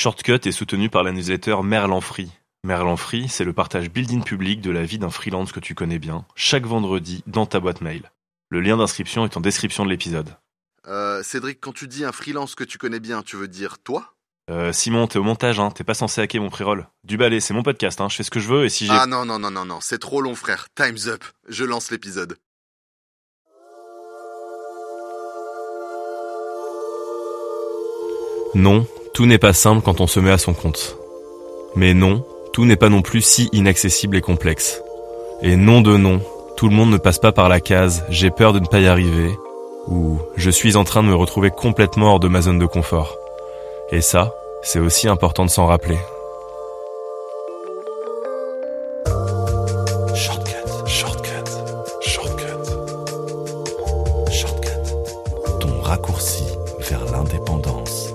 Shortcut est soutenu par la newsletter Merlan Free. Merlan Free, c'est le partage building public de la vie d'un freelance que tu connais bien, chaque vendredi dans ta boîte mail. Le lien d'inscription est en description de l'épisode. Euh, Cédric, quand tu dis un freelance que tu connais bien, tu veux dire toi? Euh, Simon, t'es au montage, hein, t'es pas censé hacker mon pré-roll. Du balai, c'est mon podcast, hein, je fais ce que je veux et si j'ai... Ah non, non, non, non, non, c'est trop long, frère. Time's up. Je lance l'épisode. Non, tout n'est pas simple quand on se met à son compte. Mais non, tout n'est pas non plus si inaccessible et complexe. Et non de non, tout le monde ne passe pas par la case j'ai peur de ne pas y arriver ou je suis en train de me retrouver complètement hors de ma zone de confort. Et ça, c'est aussi important de s'en rappeler. Shortcut. Ton raccourci vers l'indépendance.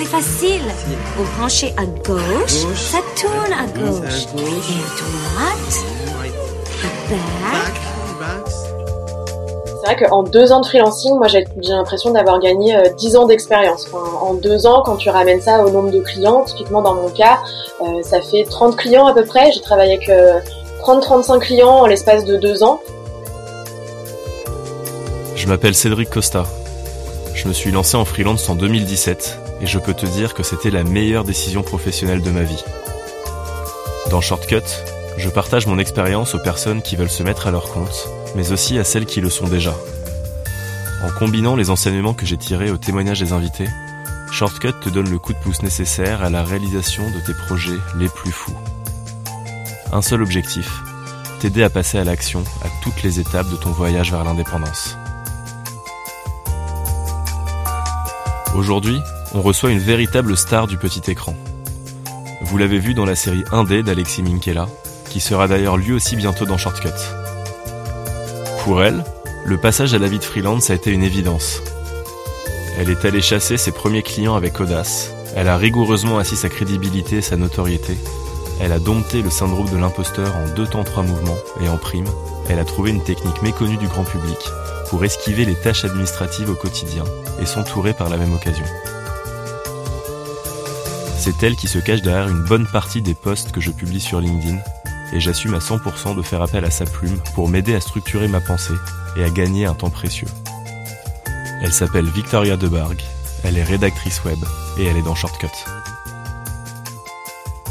C'est facile. Vous branchez à gauche, ça tourne à gauche. Et à droite, back. C'est vrai qu'en deux ans de freelancing, moi j'ai l'impression d'avoir gagné euh, 10 ans d'expérience. Enfin, en deux ans, quand tu ramènes ça au nombre de clients, typiquement dans mon cas, euh, ça fait 30 clients à peu près. J'ai travaillé avec euh, 30-35 clients en l'espace de deux ans. Je m'appelle Cédric Costa. Je me suis lancé en freelance en 2017 et je peux te dire que c'était la meilleure décision professionnelle de ma vie. Dans Shortcut, je partage mon expérience aux personnes qui veulent se mettre à leur compte, mais aussi à celles qui le sont déjà. En combinant les enseignements que j'ai tirés au témoignage des invités, Shortcut te donne le coup de pouce nécessaire à la réalisation de tes projets les plus fous. Un seul objectif, t'aider à passer à l'action à toutes les étapes de ton voyage vers l'indépendance. Aujourd'hui, on reçoit une véritable star du petit écran. Vous l'avez vu dans la série 1D d'Alexis Minkela, qui sera d'ailleurs lui aussi bientôt dans Shortcut. Pour elle, le passage à la vie de freelance a été une évidence. Elle est allée chasser ses premiers clients avec audace, elle a rigoureusement assis sa crédibilité et sa notoriété, elle a dompté le syndrome de l'imposteur en deux temps trois mouvements, et en prime, elle a trouvé une technique méconnue du grand public pour esquiver les tâches administratives au quotidien et s'entourer par la même occasion. C'est elle qui se cache derrière une bonne partie des posts que je publie sur LinkedIn, et j'assume à 100% de faire appel à sa plume pour m'aider à structurer ma pensée et à gagner un temps précieux. Elle s'appelle Victoria Debargue, elle est rédactrice web et elle est dans Shortcut.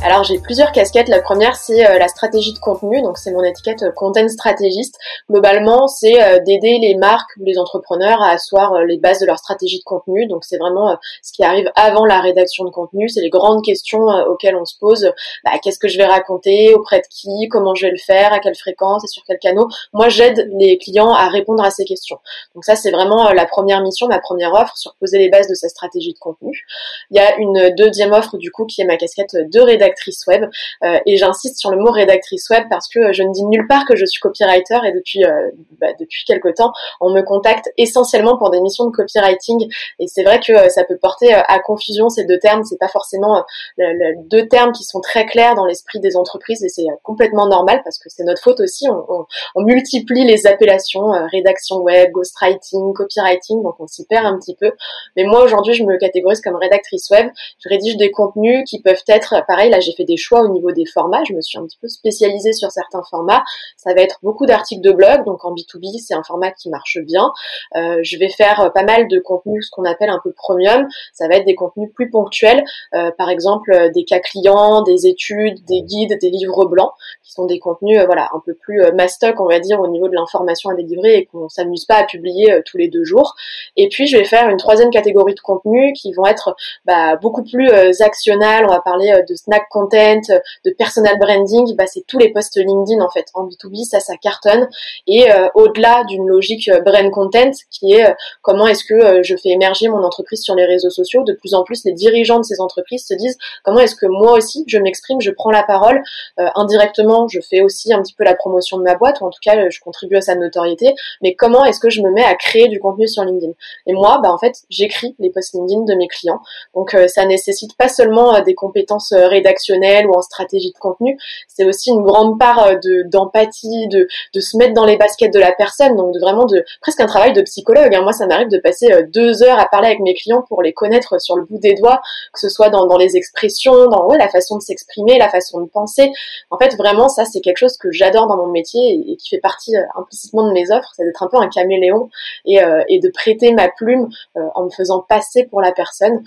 Alors j'ai plusieurs casquettes. La première c'est euh, la stratégie de contenu, donc c'est mon étiquette euh, content stratégiste. Globalement c'est euh, d'aider les marques ou les entrepreneurs à asseoir les bases de leur stratégie de contenu. Donc c'est vraiment ce qui arrive avant la rédaction de contenu. C'est les grandes questions auxquelles on se pose. Bah, Qu'est-ce que je vais raconter Auprès de qui Comment je vais le faire À quelle fréquence Et sur quel canot Moi j'aide les clients à répondre à ces questions. Donc ça c'est vraiment la première mission, ma première offre sur poser les bases de sa stratégie de contenu. Il y a une deuxième offre du coup qui est ma casquette de rédactrice web euh, et j'insiste sur le mot rédactrice web parce que je ne dis nulle part que je suis copywriter et depuis euh, bah, depuis quelque temps on me contacte essentiellement pour des missions de copywriting. Et c'est vrai que euh, ça peut porter euh, à confusion ces deux termes. C'est pas forcément euh, deux termes qui sont très clairs dans l'esprit des entreprises et c'est euh, complètement normal parce que c'est notre faute aussi. On, on- on multiplie les appellations euh, rédaction web ghostwriting copywriting donc on s'y perd un petit peu. Mais moi aujourd'hui je me catégorise comme rédactrice web. Je rédige des contenus qui peuvent être, pareil, j'ai fait des choix au niveau des formats, je me suis un petit peu spécialisée sur certains formats. Ça va être beaucoup d'articles de blog, donc en B2B c'est un format qui marche bien. Euh, je vais faire euh, pas mal de contenus, ce qu'on appelle un peu premium. Ça va être des contenus plus ponctuels, euh, par exemple euh, des cas clients, des études, des guides, des livres blancs, qui sont des contenus euh, voilà un peu plus mastoc, on va dire, au niveau de l'information à délivrer et qu'on s'amuse pas à publier tous les deux jours. Et puis je vais faire une troisième catégorie de contenus qui vont être bah, beaucoup plus actionnel, on va parler de snack content, euh, de personal branding, bah, c'est tous les posts LinkedIn en fait. En B2B, ça, ça cartonne. Et euh, au-delà d'une logique euh, brand content qui est euh, comment est-ce que euh, je fais émerger mon entreprise sur les réseaux sociaux, de plus en plus les dirigeants de ces entreprises se disent comment est-ce que moi aussi je m'exprime, je prends la parole? Euh, indirectement, je fais aussi un petit peu la promotion de ma boîte, ou en tout cas je contribue à sa notoriété, mais comment est-ce que je me mets à créer du contenu sur LinkedIn? Et moi, bah, en fait, j'écris les posts LinkedIn de mes clients. Donc ça nécessite pas seulement des compétences rédactionnelles ou en stratégie de contenu, c'est aussi une grande part de d'empathie, de de se mettre dans les baskets de la personne, donc de vraiment de presque un travail de psychologue. Hein. Moi, ça m'arrive de passer deux heures à parler avec mes clients pour les connaître sur le bout des doigts, que ce soit dans, dans les expressions, dans la façon de s'exprimer, la façon de penser. En fait, vraiment, ça, c'est quelque chose que j'adore dans mon métier et, qui fait partie euh, implicitement de mes offres, c'est d'être un peu un caméléon et, euh, et de prêter ma plume euh, en me faisant passer pour la personne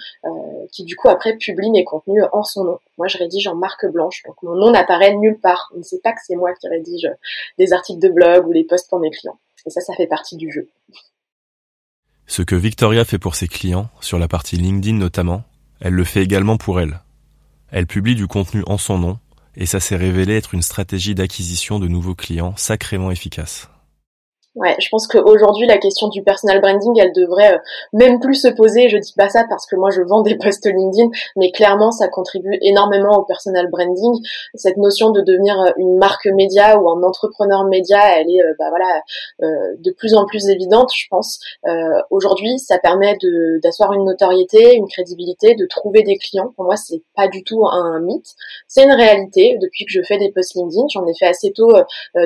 qui, du coup, après, publie mes contenus en son nom. Moi, je rédige en marque blanche, donc mon nom n'apparaît nulle part. On ne sait pas que c'est moi qui rédige des articles de blog ou les posts pour mes clients. Et ça, ça fait partie du jeu. Ce que Victoria fait pour ses clients, sur la partie LinkedIn notamment, elle le fait également pour elle. Elle publie du contenu en son nom, et ça s'est révélé être une stratégie d'acquisition de nouveaux clients sacrément efficace. Ouais, je pense qu'aujourd'hui la question du personal branding, elle devrait euh, même plus se poser. Je dis pas ça parce que moi je vends des posts LinkedIn, mais clairement ça contribue énormément au personal branding. Cette notion de devenir euh, une marque média ou un entrepreneur média, elle est euh, bah voilà de plus en plus évidente, je pense. Aujourd'hui, ça permet d'asseoir une notoriété, une crédibilité, de trouver des clients. Pour moi, c'est pas du tout un, mythe, c'est une réalité. Depuis que je fais des posts LinkedIn, j'en ai fait assez tôt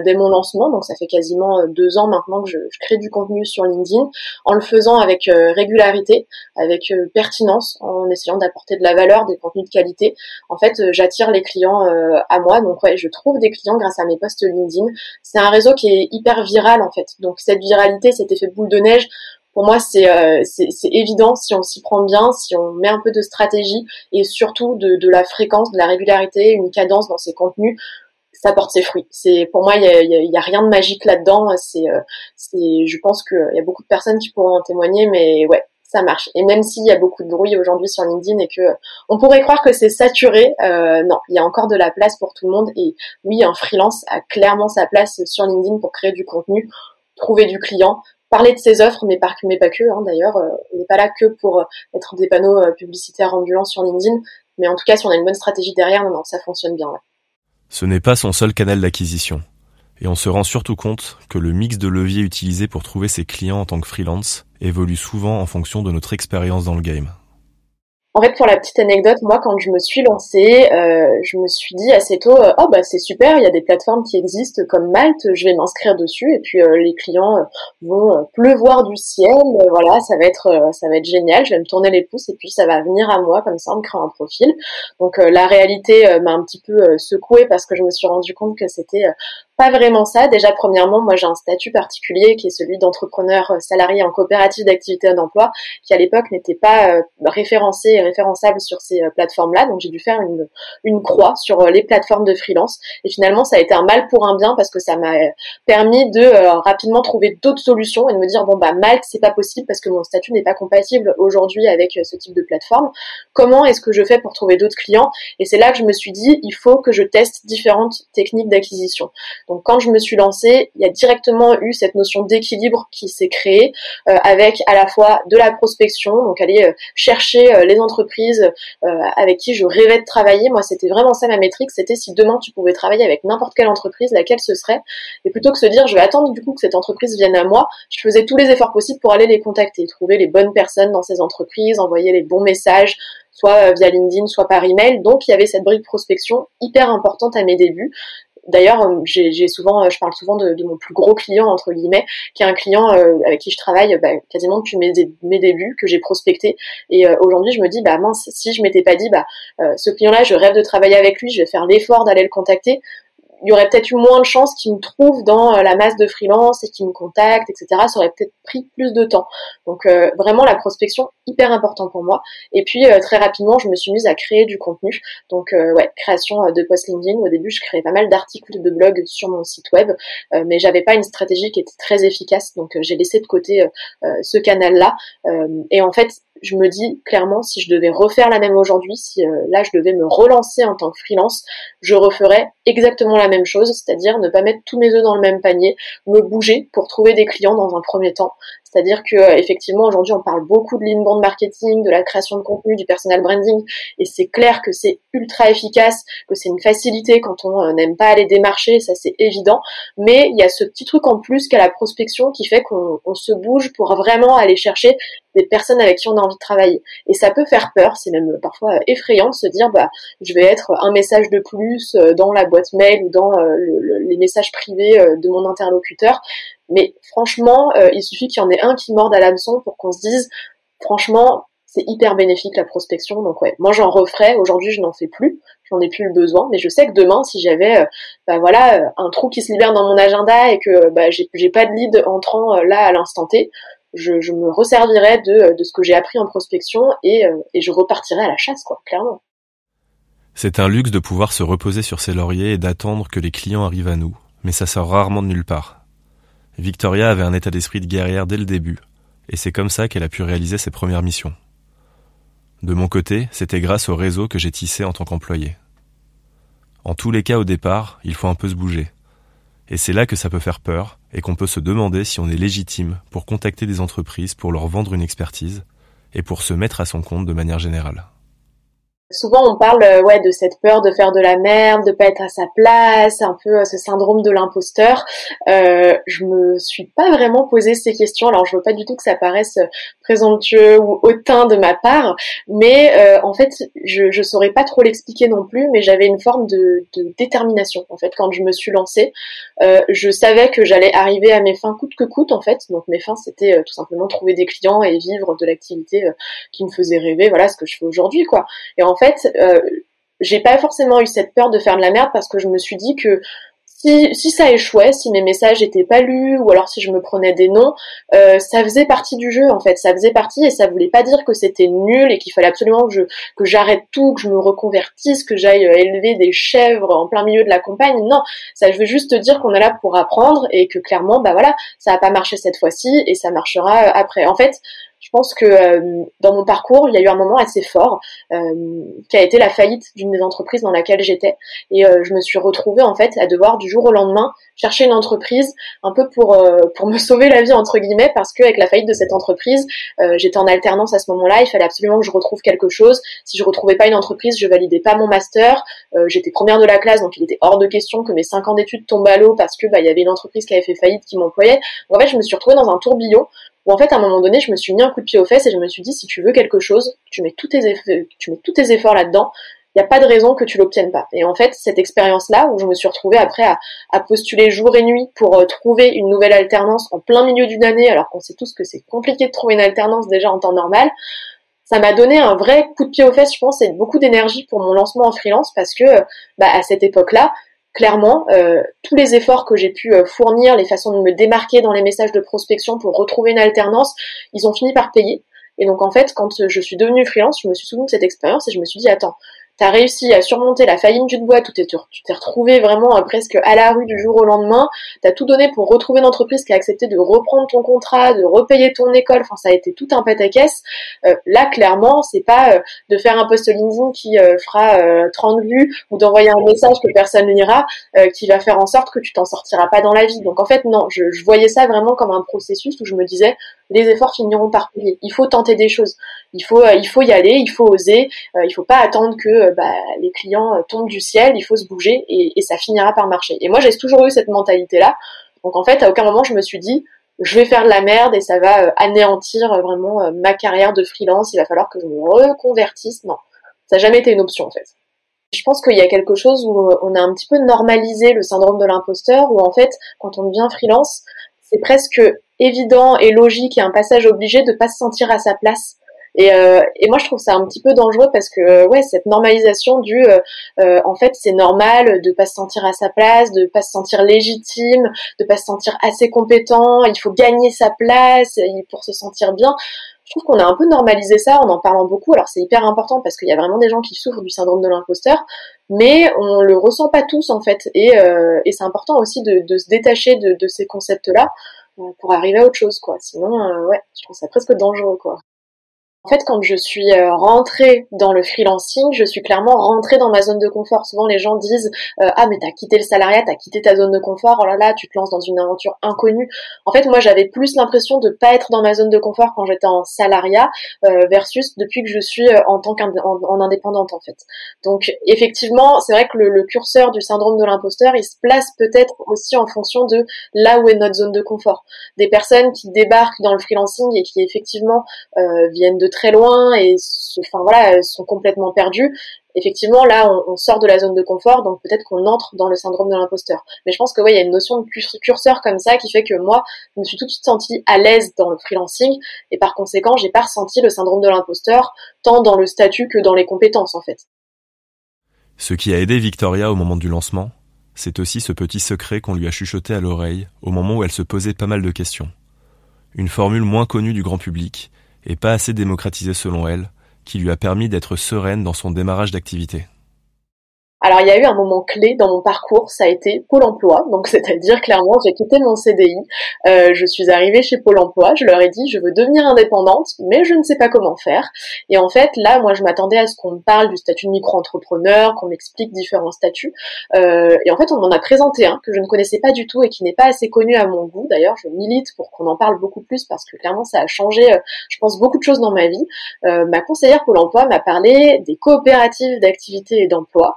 dès mon lancement, donc ça fait quasiment deux ans maintenant que je, crée du contenu sur LinkedIn, en le faisant avec euh, régularité, avec euh, pertinence, en essayant d'apporter de la valeur, des contenus de qualité. En fait, euh, j'attire les clients à moi, donc ouais, je trouve des clients grâce à mes posts LinkedIn. C'est un réseau qui est hyper viral en fait, donc cette viralité, cet effet boule de neige, pour moi, c'est c'est évident si on s'y prend bien, si on met un peu de stratégie et surtout de, de la fréquence, de la régularité, une cadence dans ses contenus ça porte ses fruits. C'est pour moi, il y a, rien de magique là-dedans. C'est, euh, je pense qu'il y a beaucoup de personnes qui pourront en témoigner, mais ouais, ça marche. Et même s'il y a beaucoup de bruit aujourd'hui sur LinkedIn et que on pourrait croire que c'est saturé, euh, non, il y a encore de la place pour tout le monde. Et oui, un freelance a clairement sa place sur LinkedIn pour créer du contenu, trouver du client, parler de ses offres, mais pas, mais pas que. Hein, D'ailleurs, euh, on n'est pas là que pour être des panneaux publicitaires ambulants sur LinkedIn, mais en tout cas, si on a une bonne stratégie derrière, non, non ça fonctionne bien. Ce n'est pas son seul canal d'acquisition. Et on se rend surtout compte que le mix de leviers utilisé pour trouver ses clients en tant que freelance évolue souvent en fonction de notre expérience dans le game. En fait, pour la petite anecdote, moi, quand je me suis lancée, euh, je me suis dit assez tôt, euh, oh bah c'est super, il y a des plateformes qui existent comme Malte, je vais m'inscrire dessus et puis euh, les clients vont pleuvoir du ciel, voilà, ça va être ça va être génial, je vais me tourner les pouces et puis ça va venir à moi comme ça en me créant un profil. Donc la réalité m'a un petit peu secouée parce que je me suis rendu compte que c'était pas vraiment ça. Déjà, premièrement, moi j'ai un statut particulier qui est celui d'entrepreneur salarié en coopérative d'activité d'emploi, qui à l'époque n'était pas référencé référençable sur ces euh, plateformes-là. Donc j'ai dû faire une, une croix sur euh, les plateformes de freelance. Et finalement, ça a été un mal pour un bien parce que ça m'a euh, permis de rapidement trouver d'autres solutions et de me dire bon bah Malte c'est pas possible parce que mon statut n'est pas compatible aujourd'hui avec ce type de plateforme. Comment est-ce que je fais pour trouver d'autres clients? Et c'est là que je me suis dit il faut que je teste différentes techniques d'acquisition. Donc quand je me suis lancée, il y a directement eu cette notion d'équilibre qui s'est créée avec à la fois de la prospection, donc aller chercher les entreprises euh, avec qui je rêvais de travailler. Moi, c'était vraiment ça ma métrique. C'était si demain tu pouvais travailler avec n'importe quelle entreprise, laquelle ce serait. Et plutôt que se dire, je vais attendre du coup que cette entreprise vienne à moi, je faisais tous les efforts possibles pour aller les contacter, trouver les bonnes personnes dans ces entreprises, envoyer les bons messages, soit via LinkedIn, soit par email. Donc il y avait cette brique prospection hyper importante à mes débuts. D'ailleurs, euh, j'ai souvent, euh, je parle souvent de, mon plus gros client entre guillemets, qui est un client euh, avec qui je travaille bah, quasiment depuis mes, mes, débuts, que j'ai prospecté. Et aujourd'hui, je me dis, bah mince, si je m'étais pas dit, bah ce client-là, je rêve de travailler avec lui, je vais faire l'effort d'aller le contacter il y aurait peut-être eu moins de chances qu'il me trouve dans euh, la masse de freelance et qu'il me contacte, etc. Ça aurait peut-être pris plus de temps. Donc euh, vraiment la prospection hyper important pour moi. Et puis euh, très rapidement, je me suis mise à créer du contenu. Donc ouais, création de post LinkedIn. Au début, je créais pas mal d'articles de blog sur mon site web, mais j'avais pas une stratégie qui était très efficace. Donc j'ai laissé de côté ce canal-là. et en fait, je me dis clairement, si je devais refaire la même aujourd'hui, si euh, là je devais me relancer en tant que freelance, je referais exactement la même chose, c'est-à-dire ne pas mettre tous mes œufs dans le même panier, me bouger pour trouver des clients dans un premier temps, C'est-à-dire que euh, effectivement aujourd'hui on parle beaucoup de l'inbound marketing, de la création de contenu, du personal branding, et c'est clair que c'est ultra efficace, que c'est une facilité quand on euh, n'aime pas aller démarcher, ça c'est évident. Mais il y a ce petit truc en plus qu'à la prospection qui fait qu'on se bouge pour vraiment aller chercher des personnes avec qui on a envie de travailler. Et ça peut faire peur, c'est même parfois effrayant de se dire bah je vais être un message de plus euh, dans la boîte mail ou dans les messages privés de mon interlocuteur. Mais franchement, euh, il suffit qu'il y en ait un qui morde à l'hameçon pour qu'on se dise, franchement, c'est hyper bénéfique la prospection. Donc ouais, moi j'en referai. Aujourd'hui, je n'en fais plus, j'en ai plus le besoin. Mais je sais que demain, si j'avais, euh, bah voilà, euh, un trou qui se libère dans mon agenda et que bah, j'ai pas de lead entrant là à l'instant T, je, me resservirais de, de ce que j'ai appris en prospection et, et je repartirai à la chasse, quoi, clairement. C'est un luxe de pouvoir se reposer sur ses lauriers et d'attendre que les clients arrivent à nous, mais ça sort rarement de nulle part. Victoria avait un état d'esprit de guerrière dès le début, et c'est comme ça qu'elle a pu réaliser ses premières missions. De mon côté, c'était grâce au réseau que j'ai tissé en tant qu'employé. En tous les cas au départ, il faut un peu se bouger. Et c'est là que ça peut faire peur et qu'on peut se demander si on est légitime pour contacter des entreprises pour leur vendre une expertise et pour se mettre à son compte de manière générale. Souvent, on parle euh, ouais de cette peur de faire de la merde, de pas être à sa place, un peu euh, ce syndrome de l'imposteur. Euh, je me suis pas vraiment posé ces questions. Alors, je veux pas du tout que ça paraisse présomptueux ou hautain de ma part, mais euh, en fait, je je saurais pas trop l'expliquer non plus. Mais j'avais une forme de, détermination en fait quand je me suis lancée. Euh, je savais que j'allais arriver à mes fins coûte que coûte en fait. Donc mes fins, c'était tout simplement trouver des clients et vivre de l'activité qui me faisait rêver. Voilà ce que je fais aujourd'hui, quoi. Fait, euh, j'ai pas forcément eu cette peur de faire de la merde parce que je me suis dit que si, ça échouait, si mes messages étaient pas lus, ou alors si je me prenais des noms, euh, ça faisait partie du jeu en fait, ça faisait partie et ça voulait pas dire que c'était nul et qu'il fallait absolument que que j'arrête tout, que je me reconvertisse, que j'aille euh, élever des chèvres en plein milieu de la campagne. Non, ça je veux juste te dire qu'on est là pour apprendre et que clairement bah voilà, ça a pas marché cette fois-ci et ça marchera après. En fait, je pense que euh, dans mon parcours, il y a eu un moment assez fort euh, qui a été la faillite d'une des entreprises dans laquelle j'étais. Et euh, je me suis retrouvée en fait à devoir du jour au lendemain chercher une entreprise un peu pour pour me sauver la vie entre guillemets parce que avec la faillite de cette entreprise, j'étais en alternance à ce moment-là. Il fallait absolument que je retrouve quelque chose. Si je retrouvais pas une entreprise, je validais pas mon master. j'étais première de la classe, donc il était hors de question que mes cinq ans d'études tombent à l'eau parce que bah il y avait une entreprise qui avait fait faillite qui m'employait. En fait, je me suis retrouvée dans un tourbillon où en fait à un moment donné je me suis mis un coup de pied aux fesses et je me suis dit si tu veux quelque chose, tu mets tous tes tes efforts là-dedans, il n'y a pas de raison que tu l'obtiennes pas. Et en fait, cette expérience-là, où je me suis retrouvée après à, postuler jour et nuit pour euh, trouver une nouvelle alternance en plein milieu d'une année, alors qu'on sait tous que c'est compliqué de trouver une alternance déjà en temps normal, ça m'a donné un vrai coup de pied aux fesses, je pense, et beaucoup d'énergie pour mon lancement en freelance parce que, bah, à cette époque-là, clairement, euh, tous les efforts que j'ai pu euh, fournir, les façons de me démarquer dans les messages de prospection pour retrouver une alternance, ils ont fini par payer. Et donc en fait, quand je suis devenue freelance, je me suis souvenu de cette expérience et je me suis dit attends, t'as réussi à surmonter la faillite d'une boîte où tu t'es retrouvé vraiment euh, presque à la rue du jour au lendemain, t'as tout donné pour retrouver une entreprise qui a accepté de reprendre ton contrat, de repayer ton école, enfin ça a été tout un pataquès. Euh, là clairement, c'est pas euh, de faire un post LinkedIn qui fera 30 vues ou d'envoyer un message que personne lira qui va faire en sorte que tu t'en sortiras pas dans la vie. Donc en fait non, je, je voyais ça vraiment comme un processus où je me disais les efforts finiront par payer. Il faut tenter des choses. Il faut, euh, il faut y aller, il faut oser. Euh, il faut pas attendre que euh, bah, les clients tombent du ciel. Il faut se bouger et, et ça finira par marcher. Et moi, j'ai toujours eu cette mentalité-là. Donc en fait, à aucun moment, je me suis dit, je vais faire de la merde et ça va anéantir vraiment ma carrière de freelance. Il va falloir que je me reconvertisse. Non, ça n'a jamais été une option en fait. Je pense qu'il y a quelque chose où on a un petit peu normalisé le syndrome de l'imposteur, où en fait, quand on devient freelance, c'est presque évident et logique et un passage obligé de pas se sentir à sa place. Et, euh, et, moi, je trouve ça un petit peu dangereux parce que ouais, cette normalisation du, euh, euh, en fait, c'est normal de pas se sentir à sa place, de pas se sentir légitime, de pas se sentir assez compétent. Il faut gagner sa place pour se sentir bien. Je trouve qu'on a un peu normalisé ça en en parlant beaucoup. Alors c'est hyper important parce qu'il y a vraiment des gens qui souffrent du syndrome de l'imposteur, mais on le ressent pas tous en fait. Et, et c'est important aussi de, de, se détacher de, de ces concepts-là pour arriver à autre chose, quoi. Sinon, euh, ouais, je trouve ça presque dangereux, quoi. En fait, quand je suis euh, rentrée dans le freelancing, je suis clairement rentrée dans ma zone de confort. Souvent, les gens disent euh, ah mais t'as quitté le salariat, t'as quitté ta zone de confort. Oh là là, tu te lances dans une aventure inconnue. En fait, moi, j'avais plus l'impression de pas être dans ma zone de confort quand j'étais en salariat euh, versus depuis que je suis en tant qu'indépendante en, fait. Donc, effectivement, c'est vrai que le, le, curseur du syndrome de l'imposteur, il se place peut-être aussi en fonction de là où est notre zone de confort. Des personnes qui débarquent dans le freelancing et qui effectivement viennent de très loin et enfin voilà, sont complètement perdus. Effectivement, là, on, sort de la zone de confort, donc peut-être qu'on entre dans le syndrome de l'imposteur. Mais je pense que ouais, il y a une notion de curseur comme ça qui fait que moi, je me suis tout de suite sentie à l'aise dans le freelancing et par conséquent, j'ai pas ressenti le syndrome de l'imposteur tant dans le statut que dans les compétences en fait. Ce qui a aidé Victoria au moment du lancement, c'est aussi ce petit secret qu'on lui a chuchoté à l'oreille au moment où elle se posait pas mal de questions. Une formule moins connue du grand public, et pas assez démocratisé selon elle, qui lui a permis d'être sereine dans son démarrage d'activité. Alors il y a eu un moment clé dans mon parcours, ça a été Pôle Emploi. Donc c'est-à-dire clairement, j'ai quitté mon CDI, euh, je suis arrivée chez Pôle Emploi, je leur ai dit je veux devenir indépendante, mais je ne sais pas comment faire. Et en fait là, moi je m'attendais à ce qu'on me parle du statut de micro-entrepreneur, qu'on m'explique différents statuts. Euh, et en fait on m'en a présenté un que je ne connaissais pas du tout et qui n'est pas assez connu à mon goût. D'ailleurs je milite pour qu'on en parle beaucoup plus parce que clairement ça a changé, euh, je pense beaucoup de choses dans ma vie. ma conseillère Pôle Emploi m'a parlé des coopératives d'activité et d'emploi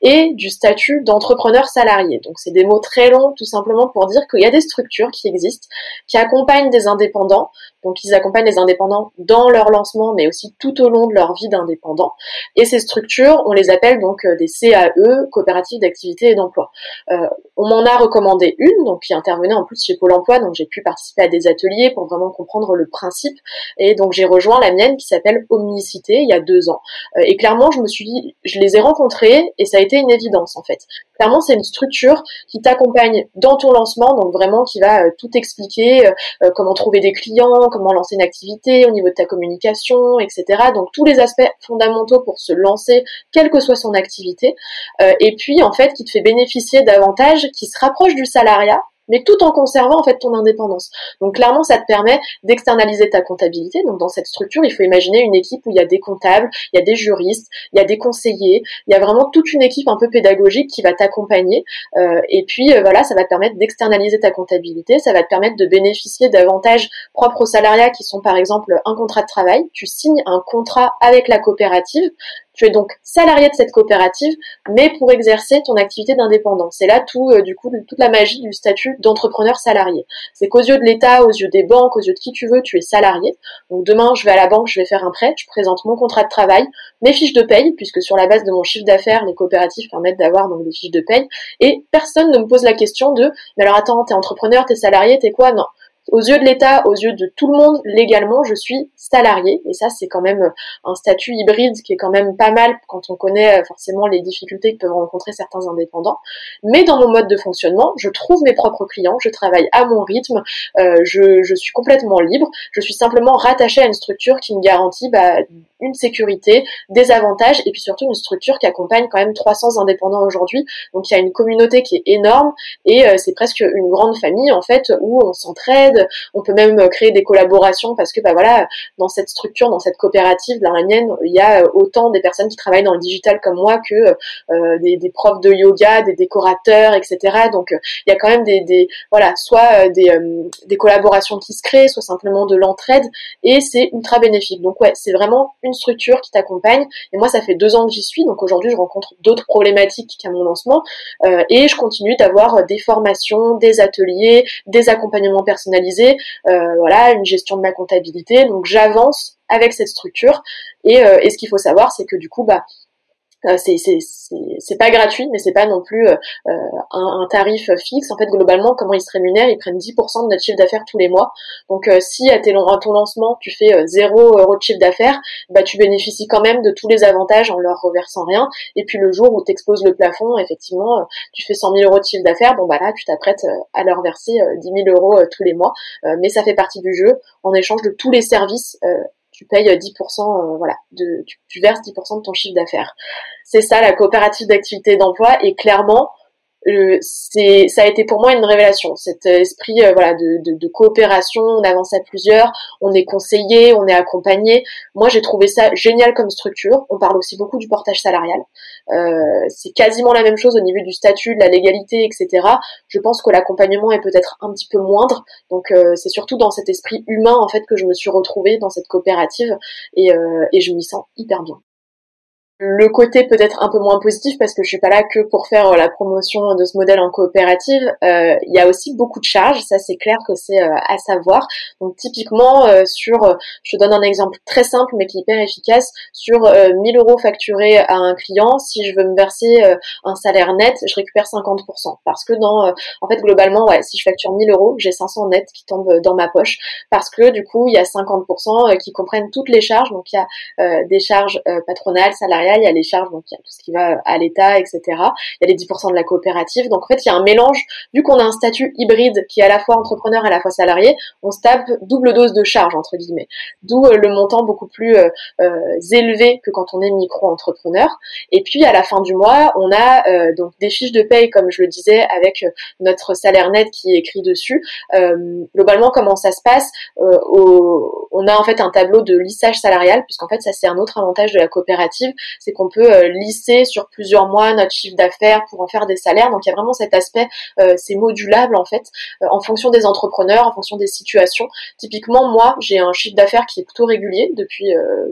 et du statut d'entrepreneur salarié. Donc c'est des mots très longs tout simplement pour dire qu'il y a des structures qui existent, qui accompagnent des indépendants donc ils accompagnent les indépendants dans leur lancement, mais aussi tout au long de leur vie d'indépendant. Et ces structures, on les appelle donc euh, des CAE, coopératives d'activité et d'emploi. Euh, on m'en a recommandé une, donc qui intervenait en plus chez Pôle Emploi, donc j'ai pu participer à des ateliers pour vraiment comprendre le principe. Et donc j'ai rejoint la mienne qui s'appelle Omnicité il y a deux ans. Euh, et clairement, je me suis dit, je les ai rencontrés et ça a été une évidence en fait. Clairement, c'est une structure qui t'accompagne dans ton lancement, donc vraiment qui va euh, tout expliquer, comment trouver des clients comment lancer une activité, au niveau de ta communication, etc. Donc tous les aspects fondamentaux pour se lancer, quelle que soit son activité. Euh, et puis en fait qui te fait bénéficier d'avantages qui se rapprochent du salariat, mais tout en conservant en fait ton indépendance. Donc clairement, ça te permet d'externaliser ta comptabilité. Donc dans cette structure, il faut imaginer une équipe où il y a des comptables, il y a des juristes, il y a des conseillers, il y a vraiment toute une équipe un peu pédagogique qui va t'accompagner. Euh, et puis euh, voilà, ça va te permettre d'externaliser ta comptabilité, ça va te permettre de bénéficier d'avantages propres aux salariats qui sont par exemple un contrat de travail. Tu signes un contrat avec la coopérative tu es donc salarié de cette coopérative, mais pour exercer ton activité d'indépendant. C'est là tout, euh, du coup, toute la magie du statut d'entrepreneur salarié. C'est qu'aux yeux de l'État, aux yeux des banques, aux yeux de qui tu veux, tu es salarié. Donc demain, je vais à la banque, je vais faire un prêt, je présente mon contrat de travail, mes fiches de paye, puisque sur la base de mon chiffre d'affaires, les coopératives permettent d'avoir donc des fiches de paye, et personne ne me pose la question de, mais alors attends, t'es entrepreneur, t'es salarié, t'es quoi? Non aux yeux de l'État, aux yeux de tout le monde, légalement, je suis salarié. Et ça, c'est quand même un statut hybride qui est quand même pas mal quand on connaît euh, forcément les difficultés que peuvent rencontrer certains indépendants. Mais dans mon mode de fonctionnement, je trouve mes propres clients, je travaille à mon rythme, euh, je, suis complètement libre. Je suis simplement rattaché à une structure qui me garantit bah, une sécurité, des avantages et puis surtout une structure qui accompagne quand même 300 indépendants aujourd'hui. Donc il y a une communauté qui est énorme et euh, c'est presque une grande famille en fait où on s'entraide, on peut même créer des collaborations parce que bah voilà, dans cette structure, dans cette coopérative, dans la il y a autant des personnes qui travaillent dans le digital comme moi que euh, des, profs de yoga, des décorateurs, etc. Donc il y a quand même des, voilà, soit euh, des, collaborations qui se créent, soit simplement de l'entraide et c'est ultra bénéfique. Donc ouais, c'est vraiment une structure qui t'accompagne. Et moi, ça fait deux ans que j'y suis, donc aujourd'hui, je rencontre d'autres problématiques qu'à mon lancement, euh, et je continue d'avoir des formations, des ateliers, des accompagnements personnalisés, euh, voilà, une gestion de ma comptabilité. Donc j'avance avec cette structure. Et, euh, et ce qu'il faut savoir, c'est que du coup, bah, c'est pas gratuit, mais c'est pas non plus euh, euh, un, un, tarif fixe. En fait, globalement, comment ils se rémunèrent Ils prennent 10% de notre chiffre d'affaires tous les mois. Donc, si à, tes, à, ton lancement, tu fais 0 euros de chiffre d'affaires, bah, tu bénéficies quand même de tous les avantages en leur reversant rien. Et puis, le jour où tu exposes le plafond, effectivement, tu fais 100 000 euros de chiffre d'affaires, bon, bah là, tu t'apprêtes à leur verser 10 000 euros tous les mois. mais ça fait partie du jeu en échange de tous les services tu payes 10%, euh, voilà, de, tu, verses 10% de ton chiffre d'affaires. C'est ça la coopérative d'activité d'emploi et clairement, euh, c'est ça a été pour moi une révélation. Cet esprit euh, voilà de, coopération on avance à plusieurs on est conseillé on est accompagné. Moi j'ai trouvé ça génial comme structure. On parle aussi beaucoup du portage salarial. Euh, c'est quasiment la même chose au niveau du statut de la légalité etc je pense que l'accompagnement est peut-être un petit peu moindre. Donc euh, c'est surtout dans cet esprit humain en fait que je me suis retrouvée dans cette coopérative. Et, et je m'y sens hyper bien le côté peut-être un peu moins positif parce que je suis pas là que pour faire euh, la promotion de ce modèle en coopérative. Euh, il y a aussi beaucoup de charges, ça c'est clair que c'est euh, à savoir. Donc typiquement sur, je te donne un exemple très simple mais qui est hyper efficace, sur 1000 euros facturés à un client, si je veux me verser un salaire net, je récupère 50% parce que dans, en fait globalement, ouais, si je facture 1000 euros, j'ai 500 net qui tombent dans ma poche parce que du coup il y a 50% qui comprennent toutes les charges, donc il y a des charges patronales, salariales il y a les charges, donc il y a tout ce qui va à l'État, etc. Il y a les 10% de la coopérative. Donc en fait, il y a un mélange. Vu qu'on a un statut hybride qui est à la fois entrepreneur et à la fois salarié, on se tape double dose de charge entre guillemets. D'où euh, le montant beaucoup plus euh, euh, élevé que quand on est micro-entrepreneur. Et puis à la fin du mois, on a donc des fiches de paye, comme je le disais, avec notre salaire net qui est écrit dessus. globalement, comment ça se passe? On a en fait un tableau de lissage salarial, puisqu'en fait ça c'est un autre avantage de la coopérative, c'est qu'on peut euh, lisser sur plusieurs mois notre chiffre d'affaires pour en faire des salaires. Donc il y a vraiment cet aspect, euh, c'est modulable en fait, euh, en fonction des entrepreneurs, en fonction des situations. Typiquement, moi, j'ai un chiffre d'affaires qui est plutôt régulier depuis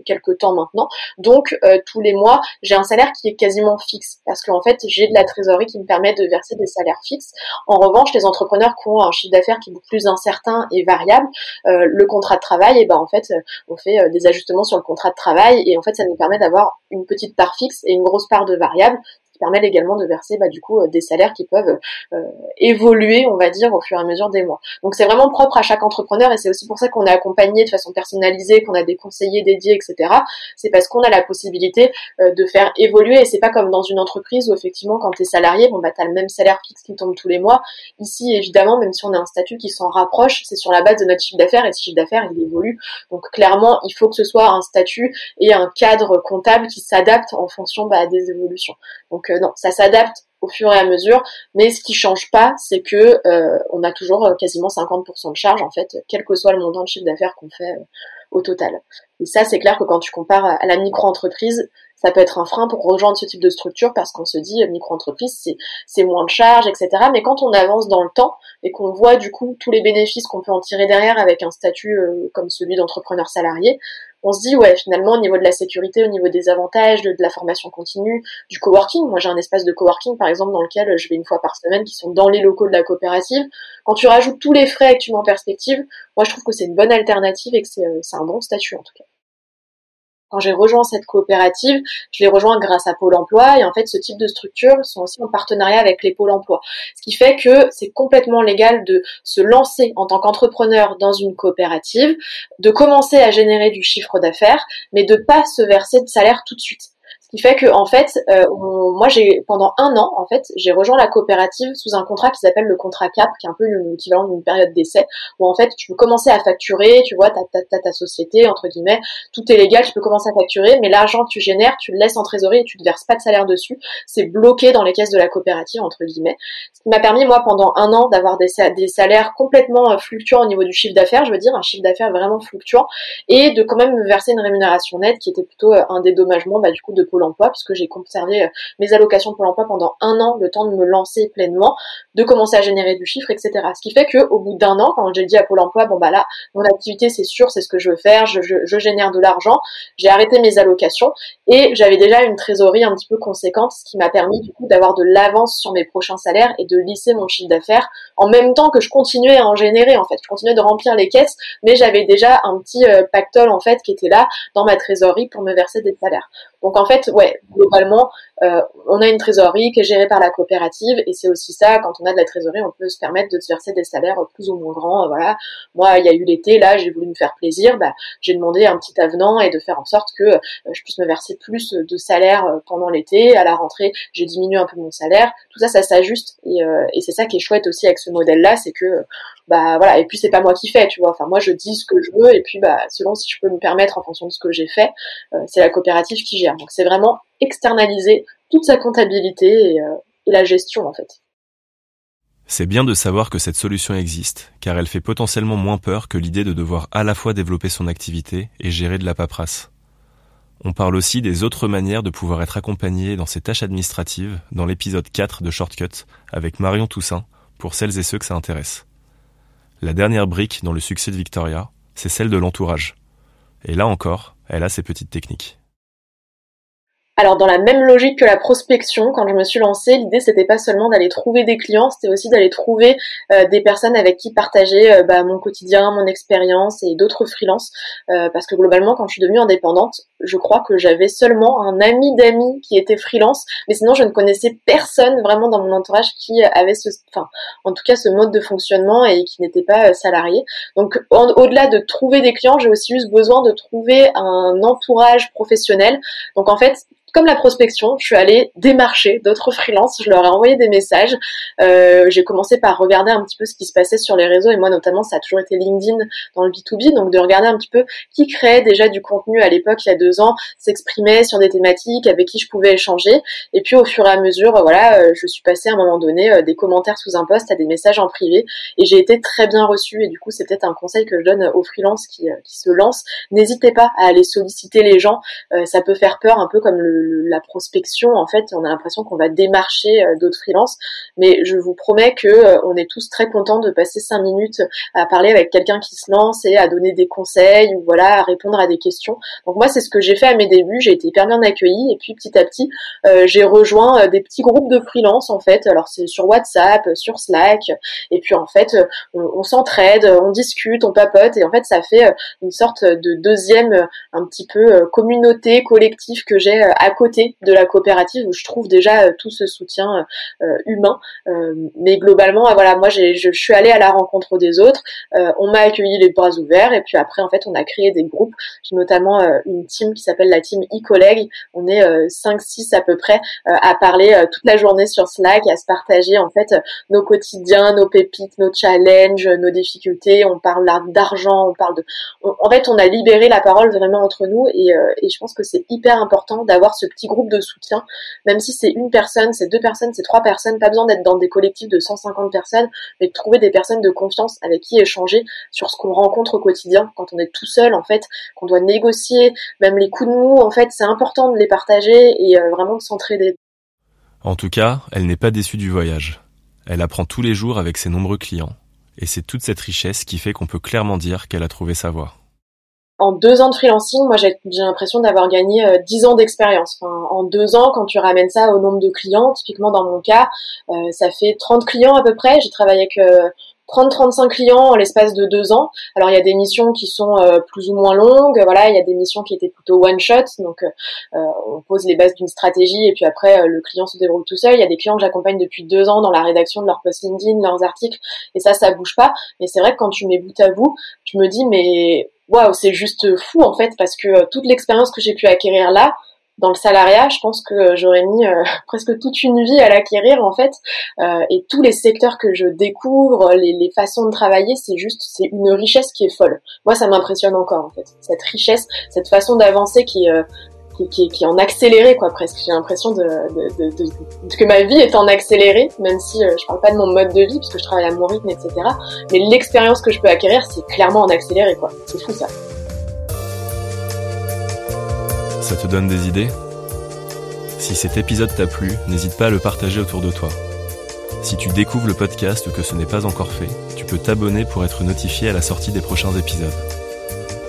quelques temps maintenant. Donc tous les mois, j'ai un salaire qui est quasiment fixe parce qu'en fait, j'ai de la trésorerie qui me permet de verser des salaires fixes. En revanche, les entrepreneurs qui ont un chiffre d'affaires qui est beaucoup plus incertain et variable, le contrat de travail, et eh ben en fait, on fait des ajustements sur le contrat de travail et en fait, ça nous permet d'avoir une petite petite part fixe et une grosse part de variable qui permet également de verser bah, du coup euh, des salaires qui peuvent euh, évoluer, on va dire, au fur et à mesure des mois. Donc c'est vraiment propre à chaque entrepreneur et c'est aussi pour ça qu'on est accompagné de façon personnalisée, qu'on a des conseillers dédiés, etc. C'est parce qu'on a la possibilité euh, de faire évoluer et c'est pas comme dans une entreprise où effectivement quand tu es salarié, bon bah t'as le même salaire fixe qui tombe tous les mois. Ici évidemment, même si on a un statut qui s'en rapproche, c'est sur la base de notre chiffre d'affaires et ce chiffre d'affaires il évolue. Donc clairement, il faut que ce soit un statut et un cadre comptable qui s'adapte en fonction bah, des évolutions. Donc non, ça s'adapte au fur et à mesure, mais ce qui change pas, c'est que euh, on a toujours euh, quasiment 50% de charge en fait, quel que soit le montant de chiffre d'affaires qu'on fait euh, au total. Et ça, c'est clair que quand tu compares à la micro-entreprise, ça peut être un frein pour rejoindre ce type de structure parce qu'on se dit micro-entreprise, c'est, c'est moins de charges, etc. Mais quand on avance dans le temps et qu'on voit du coup tous les bénéfices qu'on peut en tirer derrière avec un statut comme celui d'entrepreneur salarié, on se dit ouais finalement au niveau de la sécurité, au niveau des avantages, de, la formation continue, du coworking. Moi j'ai un espace de coworking par exemple dans lequel je vais une fois par semaine qui sont dans les locaux de la coopérative. Quand tu rajoutes tous les frais et tu mets en perspective, moi je trouve que c'est une bonne alternative et que c'est euh, un bon statut en tout cas. Quand j'ai rejoint cette coopérative, je l'ai rejoint grâce à Pôle Emploi et en fait ce type de structures sont aussi en partenariat avec les pôles emploi. Ce qui fait que c'est complètement légal de se lancer en tant qu'entrepreneur dans une coopérative, de commencer à générer du chiffre d'affaires, mais de pas se verser de salaire tout de suite. Ce qui fait que en fait, euh, moi j'ai pendant un an en fait, j'ai rejoint la coopérative sous un contrat qui s'appelle le contrat CAP, qui est un peu l'équivalent d'une période d'essai, où en fait tu peux commencer à facturer, tu vois, t'as ta, société entre guillemets, tout est légal, tu peux commencer à facturer, mais l'argent que tu génères, tu le laisses en trésorerie et tu ne verses pas de salaire dessus, c'est bloqué dans les caisses de la coopérative entre guillemets. Ce qui m'a permis moi pendant un an d'avoir des, des salaires complètement euh, fluctuants au niveau du chiffre d'affaires, je veux dire un chiffre d'affaires vraiment fluctuant, et de quand même me verser une rémunération nette qui était plutôt euh, un dédommagement bah, du coup de l'emploi puisque j'ai conservé euh, mes allocations pour l'emploi pendant un an, le temps de me lancer pleinement, de commencer à générer du chiffre, etc. Ce qui fait que au bout d'un an, quand j'ai dit à Pôle Emploi, bon bah là, mon activité c'est sûr, c'est ce que je veux faire, je, je, génère de l'argent, j'ai arrêté mes allocations et j'avais déjà une trésorerie un petit peu conséquente, ce qui m'a permis du coup d'avoir de l'avance sur mes prochains salaires et de lisser mon chiffre d'affaires en même temps que je continuais à en générer en fait. Je continuais de remplir les caisses, mais j'avais déjà un petit euh, pactole en fait qui était là dans ma trésorerie pour me verser des salaires. Donc en fait, ouais, globalement, euh, on a une trésorerie qui est gérée par la coopérative et c'est aussi ça, quand on a de la trésorerie, on peut se permettre de se verser des salaires plus ou moins grands. Voilà, moi, il y a eu l'été, là, j'ai voulu me faire plaisir, bah, j'ai demandé un petit avenant et de faire en sorte que euh, je puisse me verser plus de salaire euh, pendant l'été. À la rentrée, j'ai diminué un peu mon salaire. Tout ça, ça s'ajuste et, et c'est ça qui est chouette aussi avec ce modèle-là, c'est que bah voilà. Et puis c'est pas moi qui fais, tu vois. Enfin, moi, je dis ce que je veux et puis bah selon si je peux me permettre en fonction de ce que j'ai fait, c'est la coopérative qui gère. Donc c'est vraiment externaliser toute sa comptabilité et, euh, et la gestion en fait. C'est bien de savoir que cette solution existe, car elle fait potentiellement moins peur que l'idée de devoir à la fois développer son activité et gérer de la paperasse. On parle aussi des autres manières de pouvoir être accompagné dans ces tâches administratives dans l'épisode 4 de Shortcut avec Marion Toussaint pour celles et ceux que ça intéresse. La dernière brique dans le succès de Victoria, c'est celle de l'entourage. Et là encore, elle a ses petites techniques. Alors dans la même logique que la prospection, quand je me suis lancée, l'idée c'était pas seulement d'aller trouver des clients, c'était aussi d'aller trouver euh, des personnes avec qui partager euh, bah, mon quotidien, mon expérience et d'autres freelances. Euh, parce que globalement, quand je suis devenue indépendante, je crois que j'avais seulement un ami d'amis qui était freelance, mais sinon je ne connaissais personne vraiment dans mon entourage qui avait ce, enfin, en tout cas ce mode de fonctionnement et qui n'était pas salarié. Donc au-delà de trouver des clients, j'ai aussi eu besoin de trouver un entourage professionnel. Donc en fait, comme la prospection, je suis allée démarcher d'autres freelances, je leur ai envoyé des messages. Euh, j'ai commencé par regarder un petit peu ce qui se passait sur les réseaux et moi notamment ça a toujours été LinkedIn dans le B2B, donc de regarder un petit peu qui créait déjà du contenu à l'époque il y a deux ans, s'exprimait sur des thématiques avec qui je pouvais échanger. Et puis au fur et à mesure, voilà, euh, je suis passée à un moment donné euh, des commentaires sous un post à des messages en privé et j'ai été très bien reçue et du coup c'est peut-être un conseil que je donne aux freelances qui, qui se lancent. N'hésitez pas à aller solliciter les gens, ça peut faire peur un peu comme le la prospection, en fait, on a l'impression qu'on va démarcher euh, d'autres freelances, mais je vous promets que euh, on est tous très contents de passer cinq minutes à parler avec quelqu'un qui se lance et à donner des conseils ou voilà à répondre à des questions. Donc moi, c'est ce que j'ai fait à mes débuts. J'ai été hyper bien accueillie et puis petit à petit, euh, j'ai rejoint des petits groupes de freelance en fait. Alors c'est sur WhatsApp, sur Slack, et puis en fait, on, s'entraide, on discute, on papote, et en fait, ça fait une sorte de deuxième, un petit peu communauté collective que j'ai à côté de la coopérative où je trouve déjà euh, tout ce soutien euh, humain. Euh, mais globalement, voilà, moi je, je suis allée à la rencontre des autres, on m'a accueilli les bras ouverts et puis après en fait on a créé des groupes. J'ai notamment une team qui s'appelle la team e-collègue. On est 5-6 à peu près à parler toute la journée sur Slack à se partager en fait nos quotidiens, nos pépites, nos challenges, nos difficultés. On parle d'argent, on parle de. en fait, on a libéré la parole vraiment entre nous et, et je pense que c'est hyper important d'avoir ce petit groupe de soutien, même si c'est une personne, c'est deux personnes, c'est trois personnes, pas besoin d'être dans des collectifs de 150 personnes, mais de trouver des personnes de confiance avec qui échanger sur ce qu'on rencontre au quotidien quand on est tout seul en fait, qu'on doit négocier, même les coups de mou en fait, c'est important de les partager et euh, vraiment de s'entraider. En tout cas, elle n'est pas déçue du voyage. Elle apprend tous les jours avec ses nombreux clients. Et c'est toute cette richesse qui fait qu'on peut clairement dire qu'elle a trouvé sa voie en deux ans de freelancing, moi j'ai l'impression d'avoir gagné euh, dix ans d'expérience. en deux ans, quand tu ramènes ça au nombre de clients, typiquement dans mon cas, euh, ça fait 30 clients à peu près. J'ai travaillé avec euh, 30-35 clients en l'espace de deux ans. Alors il y a des missions qui sont euh, plus ou moins longues, voilà, il y a des missions qui étaient plutôt one shot, donc euh, on pose les bases d'une stratégie et puis après le client se déroule tout seul. Il y a des clients que j'accompagne depuis deux ans dans la rédaction de leurs posts LinkedIn, leurs articles, et ça, ça bouge pas. Mais c'est vrai que quand tu mets bout à bout, je me dis mais waouh, c'est juste fou en fait parce que euh, toute l'expérience que j'ai pu acquérir là, dans le salariat, je pense que j'aurais mis euh, presque toute une vie à l'acquérir en fait. Euh, et tous les secteurs que je découvre, les, les façons de travailler, c'est juste, c'est une richesse qui est folle. Moi, ça m'impressionne encore en fait. Cette richesse, cette façon d'avancer qui, euh, qui, qui, est en accéléré quoi presque. J'ai l'impression de, de, de, que ma vie est en accéléré, même si euh, je parle pas de mon mode de vie puisque je travaille à mon rythme, etc. Mais l'expérience que je peux acquérir, c'est clairement en accéléré quoi. C'est fou ça. Ça te donne des idées? Si cet épisode t'a plu, n'hésite pas à le partager autour de toi. Si tu découvres le podcast ou que ce n'est pas encore fait, tu peux t'abonner pour être notifié à la sortie des prochains épisodes.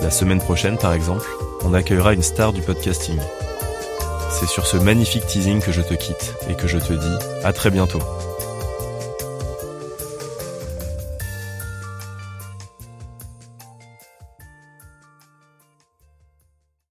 La semaine prochaine, par exemple, on accueillera une star du podcasting. C'est sur ce magnifique teasing que je te quitte et que je te dis à très bientôt.